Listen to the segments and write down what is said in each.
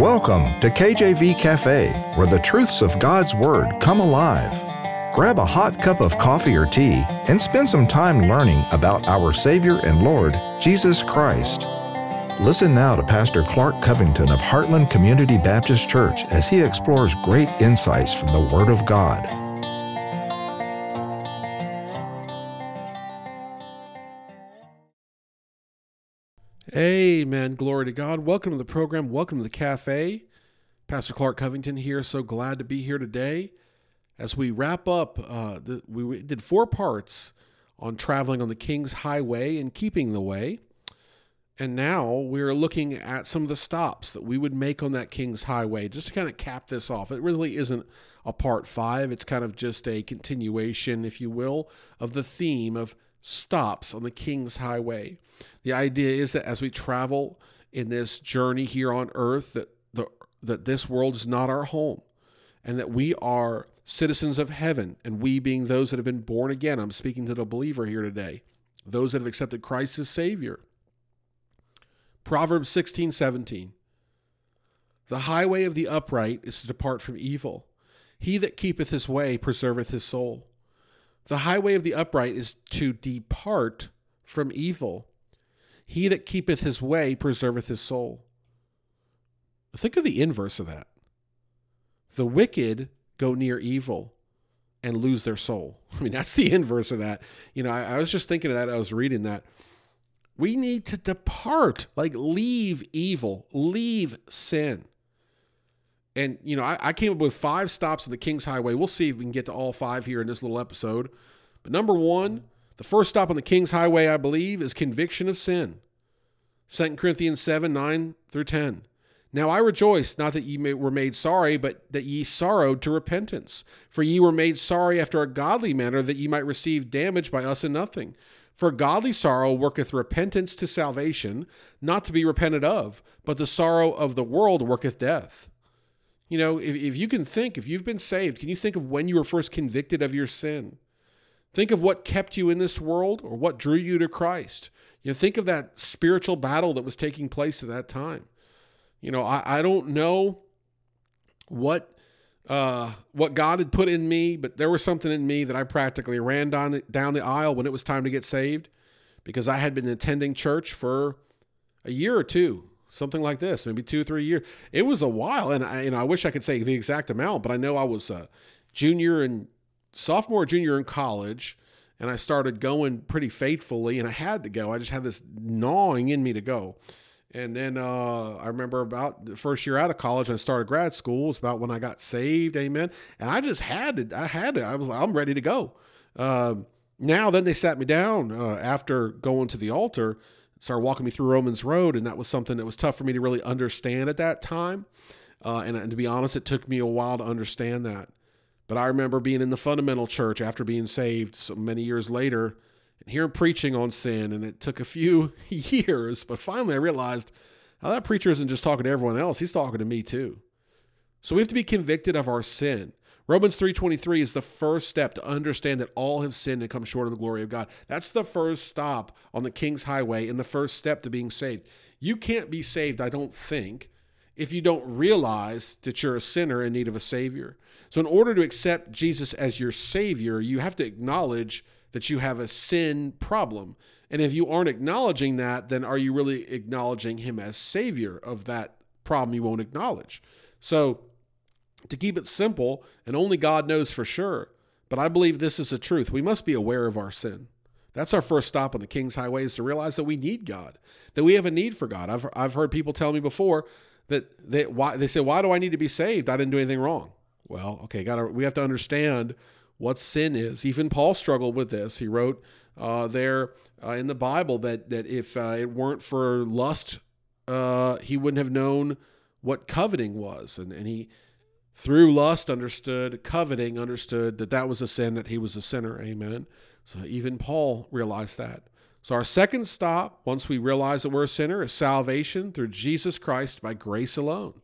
Welcome to KJV Cafe, where the truths of God's Word come alive. Grab a hot cup of coffee or tea and spend some time learning about our Savior and Lord, Jesus Christ. Listen now to Pastor Clark Covington of Heartland Community Baptist Church as he explores great insights from the Word of God. Amen. Glory to God. Welcome to the program. Welcome to the cafe. Pastor Clark Covington here. So glad to be here today. As we wrap up, uh, the, we did four parts on traveling on the King's Highway and keeping the way. And now we're looking at some of the stops that we would make on that King's Highway just to kind of cap this off. It really isn't a part five, it's kind of just a continuation, if you will, of the theme of stops on the King's Highway. The idea is that as we travel in this journey here on earth, that the that this world is not our home, and that we are citizens of heaven, and we being those that have been born again. I'm speaking to the believer here today, those that have accepted Christ as Savior. Proverbs 16, 17. The highway of the upright is to depart from evil. He that keepeth his way preserveth his soul. The highway of the upright is to depart from evil. He that keepeth his way preserveth his soul. Think of the inverse of that. The wicked go near evil and lose their soul. I mean, that's the inverse of that. You know, I, I was just thinking of that. I was reading that. We need to depart, like leave evil, leave sin. And, you know, I, I, came up with five stops on the King's Highway. We'll see if we can get to all five here in this little episode. But number one, the first stop on the King's Highway, I believe, is conviction of sin. 2 Corinthians 7 9 through 10. Now I rejoice, not that ye were made sorry, but that ye sorrowed to repentance. For ye were made sorry after a godly manner, that ye might receive damage by us in nothing. For godly sorrow worketh repentance to salvation, not to be repented of, but the sorrow of the world worketh death. You know, if, if you can think, if you've been saved, can you think of when you were first convicted of your sin? Think of what kept you in this world or what drew you to Christ. You know, think of that spiritual battle that was taking place at that time. You know, I, I don't know what uh, what God had put in me, but there was something in me that I practically ran down the, down the aisle when it was time to get saved because I had been attending church for a year or two something like this, maybe two or three years. It was a while, and I, know, I wish I could say the exact amount, but I know I was a junior and sophomore, junior in college, and I started going pretty faithfully, and I had to go. I just had this gnawing in me to go. And then uh, I remember about the first year out of college, I started grad school. It's about when I got saved, amen. And I just had to, I had to, I was like, I'm ready to go. Uh, now, then they sat me down uh, after going to the altar started walking me through Romans Road, and that was something that was tough for me to really understand at that time. Uh, and, and, to be honest, it took me a while to understand that. But I remember being in the fundamental church after being saved so many years later and hearing preaching on sin, and it took a few years, but finally I realized oh, that preacher isn't just talking to everyone else, he's talking to me too. So we have to be convicted of our sin. Romans 3:23 is the first step to understand that all have sinned and come short of the glory of God. That's the first stop on the King's highway and the first step to being saved. You can't be saved, I don't think, if you don't realize that you're a sinner in need of a savior. So in order to accept Jesus as your savior, you have to acknowledge that you have a sin problem. And if you aren't acknowledging that, then are you really acknowledging him as savior of that problem you won't acknowledge? So to keep it simple, and only God knows for sure, but I believe this is the truth. We must be aware of our sin. That's our first stop on the King's Highway is to realize that we need God, that we have a need for God. I've, I've heard people tell me before that they, why, they say, Why do I need to be saved? I didn't do anything wrong. Well, okay, gotta, we have to understand what sin is. Even Paul struggled with this. He wrote uh, there uh, in the Bible that, that if uh, it weren't for lust, uh, he wouldn't have known what coveting was. And, and he, through lust understood, coveting understood that that was a sin, that he was a sinner. Amen. So even Paul realized that. So our second stop, once we realize that we're a sinner, is salvation through Jesus Christ by grace alone.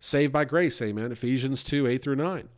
Saved by grace, amen. Ephesians 2, 8 through 9.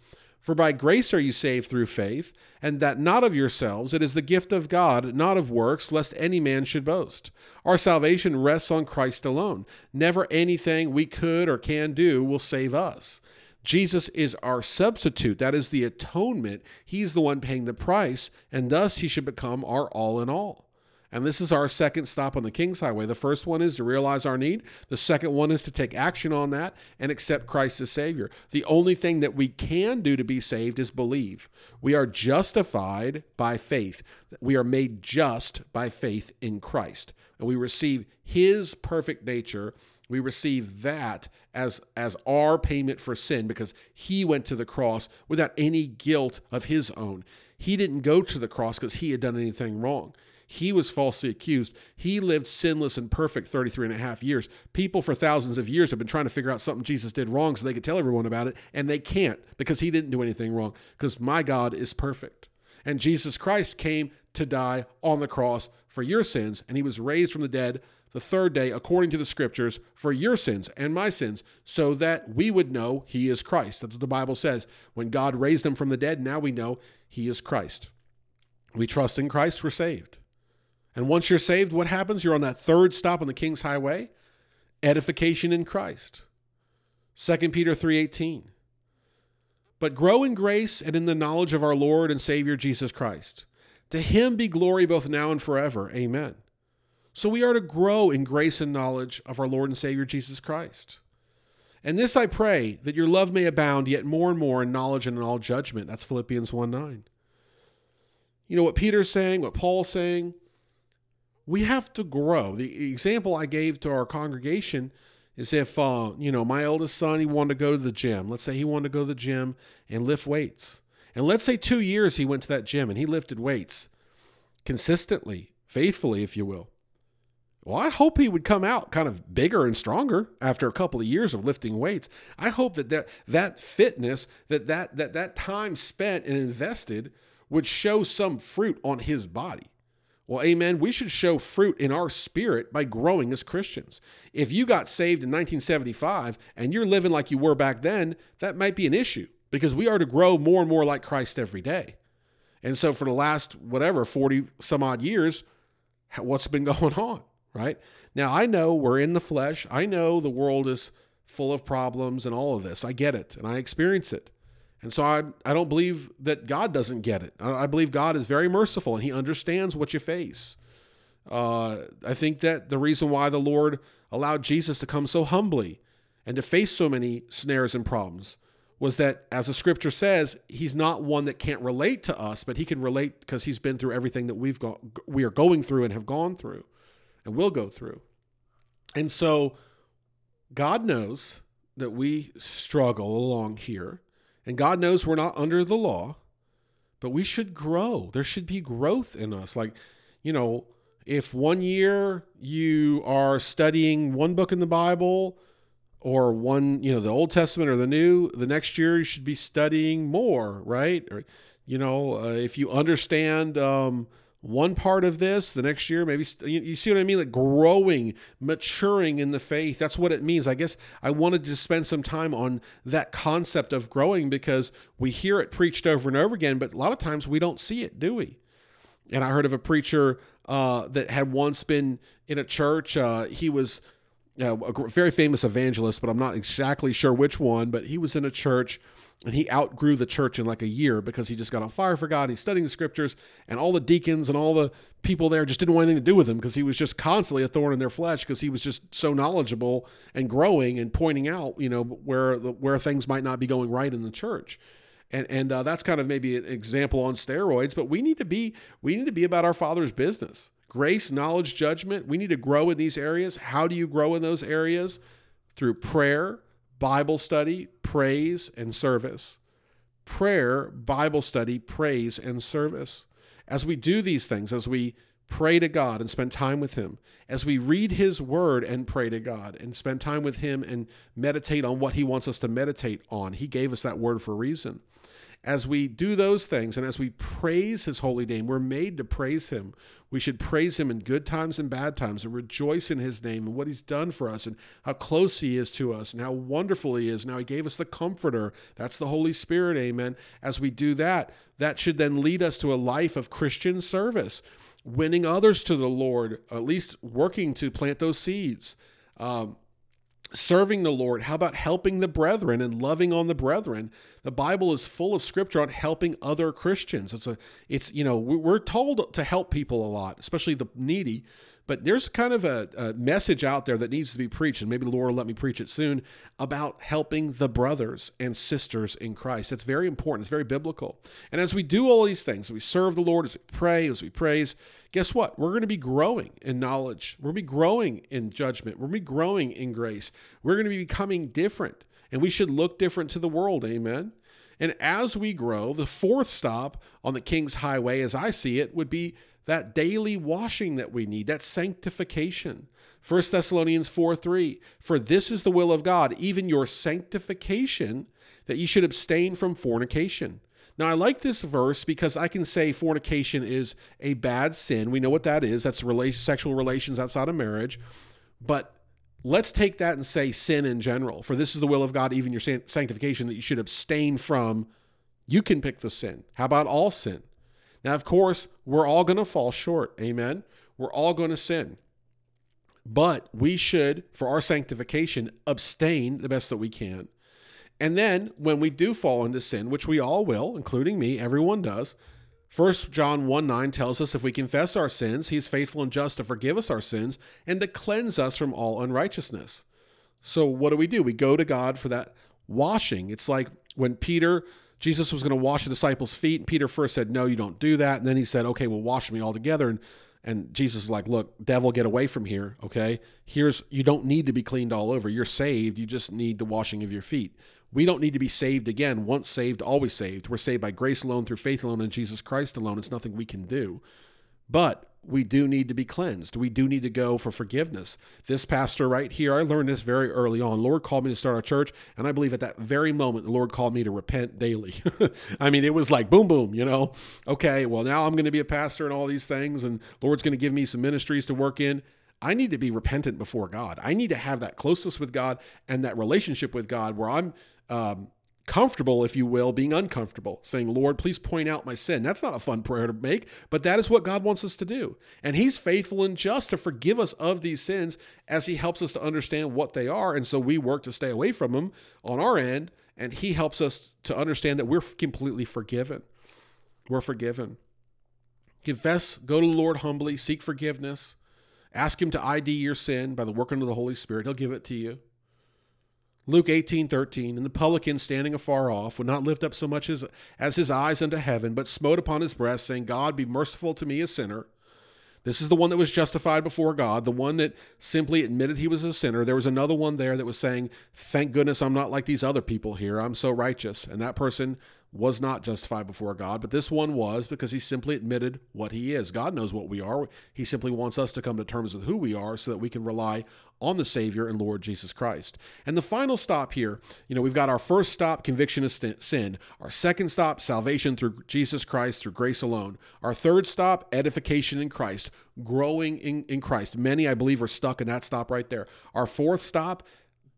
For by grace are you saved through faith, and that not of yourselves, it is the gift of God, not of works, lest any man should boast. Our salvation rests on Christ alone. Never anything we could or can do will save us. Jesus is our substitute. That is the atonement. He's the one paying the price, and thus he should become our all in all. And this is our second stop on the King's Highway. The first one is to realize our need. The second one is to take action on that and accept Christ as Savior. The only thing that we can do to be saved is believe. We are justified by faith. We are made just by faith in Christ. And we receive His perfect nature. We receive that as, as our payment for sin because He went to the cross without any guilt of His own. He didn't go to the cross because He had done anything wrong. He was falsely accused. He lived sinless and perfect 33 and a half years. People for thousands of years have been trying to figure out something Jesus did wrong so they could tell everyone about it, and they can't because he didn't do anything wrong, because my God is perfect. And Jesus Christ came to die on the cross for your sins, and he was raised from the dead the third day, according to the scriptures, for your sins and my sins, so that we would know he is Christ. That's what the Bible says. When God raised him from the dead, now we know he is Christ. We trust in Christ, we're saved. And once you're saved, what happens? You're on that third stop on the King's Highway, edification in Christ. 2 Peter 3:18. But grow in grace and in the knowledge of our Lord and Savior Jesus Christ. To him be glory both now and forever. Amen. So we are to grow in grace and knowledge of our Lord and Savior Jesus Christ. And this I pray that your love may abound yet more and more in knowledge and in all judgment. That's Philippians 1 9. You know what Peter's saying, what Paul's saying? we have to grow. The example I gave to our congregation is if, uh, you know, my eldest son, he wanted to go to the gym. Let's say he wanted to go to the gym and lift weights. And let's say two years he went to that gym and he lifted weights consistently, faithfully, if you will. Well, I hope he would come out kind of bigger and stronger after a couple of years of lifting weights. I hope that that, that fitness, that, that that that time spent and invested would show some fruit on his body. Well, amen. We should show fruit in our spirit by growing as Christians. If you got saved in 1975 and you're living like you were back then, that might be an issue because we are to grow more and more like Christ every day. And so for the last, whatever, 40 some odd years, what's been going on, right? Now, I know we're in the flesh. I know the world is full of problems and all of this. I get it and I experience it. And so I, I don't believe that God doesn't get it. I believe God is very merciful and he understands what you face. Uh, I think that the reason why the Lord allowed Jesus to come so humbly and to face so many snares and problems was that, as the scripture says, he's not one that can't relate to us, but he can relate because he's been through everything that we've got, we are going through and have gone through and will go through. And so God knows that we struggle along here. And God knows we're not under the law, but we should grow. There should be growth in us. Like, you know, if one year you are studying one book in the Bible or one, you know, the Old Testament or the New, the next year you should be studying more, right? Or, you know, uh, if you understand, um, one part of this the next year maybe you, see what i mean? Like growing maturing in the faith. That's what it means. I guess i wanted to spend some time on that concept of growing because we hear it preached over and over again but a lot of times we don't see it do we? And i heard of a preacher uh, that had once been in a church uh, he was a very famous evangelist but i'm not exactly sure which one but he was in a church and he outgrew the church in like a year because he just got on fire for God. He's studying the scriptures, and all the deacons and all the people there just didn't want anything to do with him because he was just constantly a thorn in their flesh because he was just so knowledgeable and growing and pointing out, you know, where the, where things might not be going right in the church. And and uh, that's kind of maybe an example on steroids, but we need to be we need to be about our Father's business. Grace, knowledge, judgment. We need to grow in these areas. How do you grow in those areas? Through prayer, Bible study, praise, and service. Prayer, Bible study, praise, and service. As we do these things, as we pray to God and spend time with Him, as we read His Word and pray to God and spend time with Him and meditate on what He wants us to meditate on, He gave us that Word for a reason. As we do those things and as we praise his holy name, we're made to praise him. We should praise him in good times and bad times and rejoice in his name and what he's done for us and how close he is to us and how wonderful he is. Now he gave us the comforter. That's the Holy Spirit. Amen. As we do that, that should then lead us to a life of Christian service, winning others to the Lord, at least working to plant those seeds. Um, serving the Lord? How about helping the brethren and loving on the brethren? The Bible is full of scripture on helping other Christians. It's a, it's you know, we're told to help people a lot, especially the needy. But there's kind of a, a message out there that needs to be preached, and maybe the Lord will let me preach it soon about helping the brothers and sisters in Christ. It's very important. It's very biblical. And as we do all these things, we serve the Lord, as we pray, as we praise, guess what? We're going to be growing in knowledge. We're going to be growing in judgment. We're going to be growing in grace. We're going to be becoming different, and we should look different to the world. Amen. And as we grow, the fourth stop on the King's Highway, as I see it, would be that daily washing that we need, that sanctification. 1 Thessalonians 4 3, for this is the will of God, even your sanctification, that you should abstain from fornication. Now, I like this verse because I can say fornication is a bad sin. We know what that is. That's sexual relations outside of marriage. But let's take that and say sin in general. For this is the will of God, even your sanctification, that you should abstain from. You can pick the sin. How about all sin? Now, of course, we're all going to fall short. Amen. We're all going to sin. But we should, for our sanctification, abstain the best that we can. And then when we do fall into sin, which we all will, including me, everyone does, 1 John 1 9 tells us if we confess our sins, he is faithful and just to forgive us our sins and to cleanse us from all unrighteousness. So what do we do? We go to God for that washing. It's like when Peter, Jesus was going to wash the disciples' feet, and Peter first said, No, you don't do that. And then he said, Okay, well, wash me all together. And and Jesus is like, Look, devil, get away from here. Okay. Here's you don't need to be cleaned all over. You're saved. You just need the washing of your feet. We don't need to be saved again. Once saved, always saved. We're saved by grace alone, through faith alone, in Jesus Christ alone. It's nothing we can do. But we do need to be cleansed. We do need to go for forgiveness. This pastor right here, I learned this very early on. Lord called me to start a church, and I believe at that very moment, the Lord called me to repent daily. I mean, it was like boom, boom, you know. Okay, well, now I'm going to be a pastor and all these things, and Lord's going to give me some ministries to work in. I need to be repentant before God. I need to have that closeness with God and that relationship with God where I'm um, comfortable, if you will, being uncomfortable, saying, Lord, please point out my sin. That's not a fun prayer to make, but that is what God wants us to do. And He's faithful and just to forgive us of these sins as He helps us to understand what they are. And so we work to stay away from them on our end, and He helps us to understand that we're completely forgiven. We're forgiven. Confess, go to the Lord humbly, seek forgiveness, ask Him to ID your sin by the working of the Holy Spirit. He'll give it to you. Luke 18, 13, and the publican standing afar off would not lift up so much as, as his eyes unto heaven, but smote upon his breast, saying, God, be merciful to me, a sinner. This is the one that was justified before God, the one that simply admitted he was a sinner. There was another one there that was saying, Thank goodness I'm not like these other people here. I'm so righteous. And that person was not justified before God, but this one was because he simply admitted what he is. God knows what we are. He simply wants us to come to terms with who we are so that we can rely on the Savior and Lord Jesus Christ. And the final stop here, you know, we've got our first stop, conviction of sin. Our second stop, salvation through Jesus Christ, through grace alone. Our third stop, edification in Christ, growing in, in Christ. Many, I believe, are stuck in that stop right there. Our fourth stop,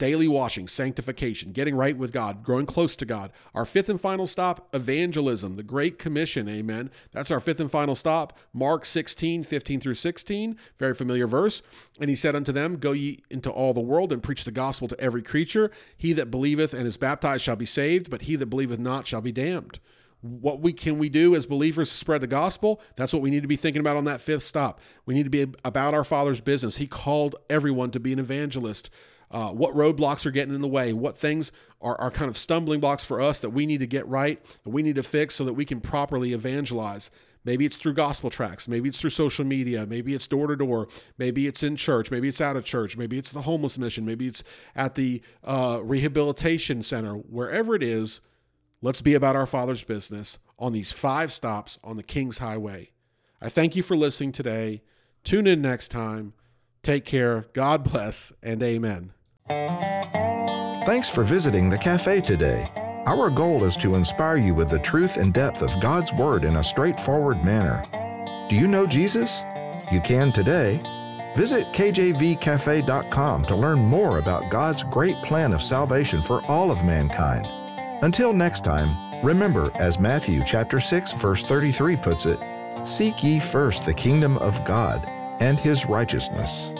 daily washing, sanctification, getting right with God, growing close to God. Our fifth and final stop, evangelism, the Great Commission. Amen. That's our fifth and final stop. Mark 16, 15 through 16, very familiar verse. And he said unto them, Go ye into all the world and preach the gospel to every creature. He that believeth and is baptized shall be saved, but he that believeth not shall be damned what we can we do as believers to spread the gospel that's what we need to be thinking about on that fifth stop we need to be about our father's business he called everyone to be an evangelist uh, what roadblocks are getting in the way, what things are, are kind of stumbling blocks for us that we need to get right, that we need to fix so that we can properly evangelize. Maybe it's through gospel tracts. Maybe it's through social media. Maybe it's door to door. Maybe it's in church. Maybe it's out of church. Maybe it's the homeless mission. Maybe it's at the uh, rehabilitation center. Wherever it is, let's be about our Father's business on these five stops on the King's Highway. I thank you for listening today. Tune in next time. Take care. God bless and amen. Thanks for visiting the cafe today. Our goal is to inspire you with the truth and depth of God's Word in a straightforward manner. Do you know Jesus? You can today. Visit kjvcafe.com to learn more about God's great plan of salvation for all of mankind. Until next time, remember as Matthew chapter 6 verse 33 puts it, seek ye first the kingdom of God and his righteousness.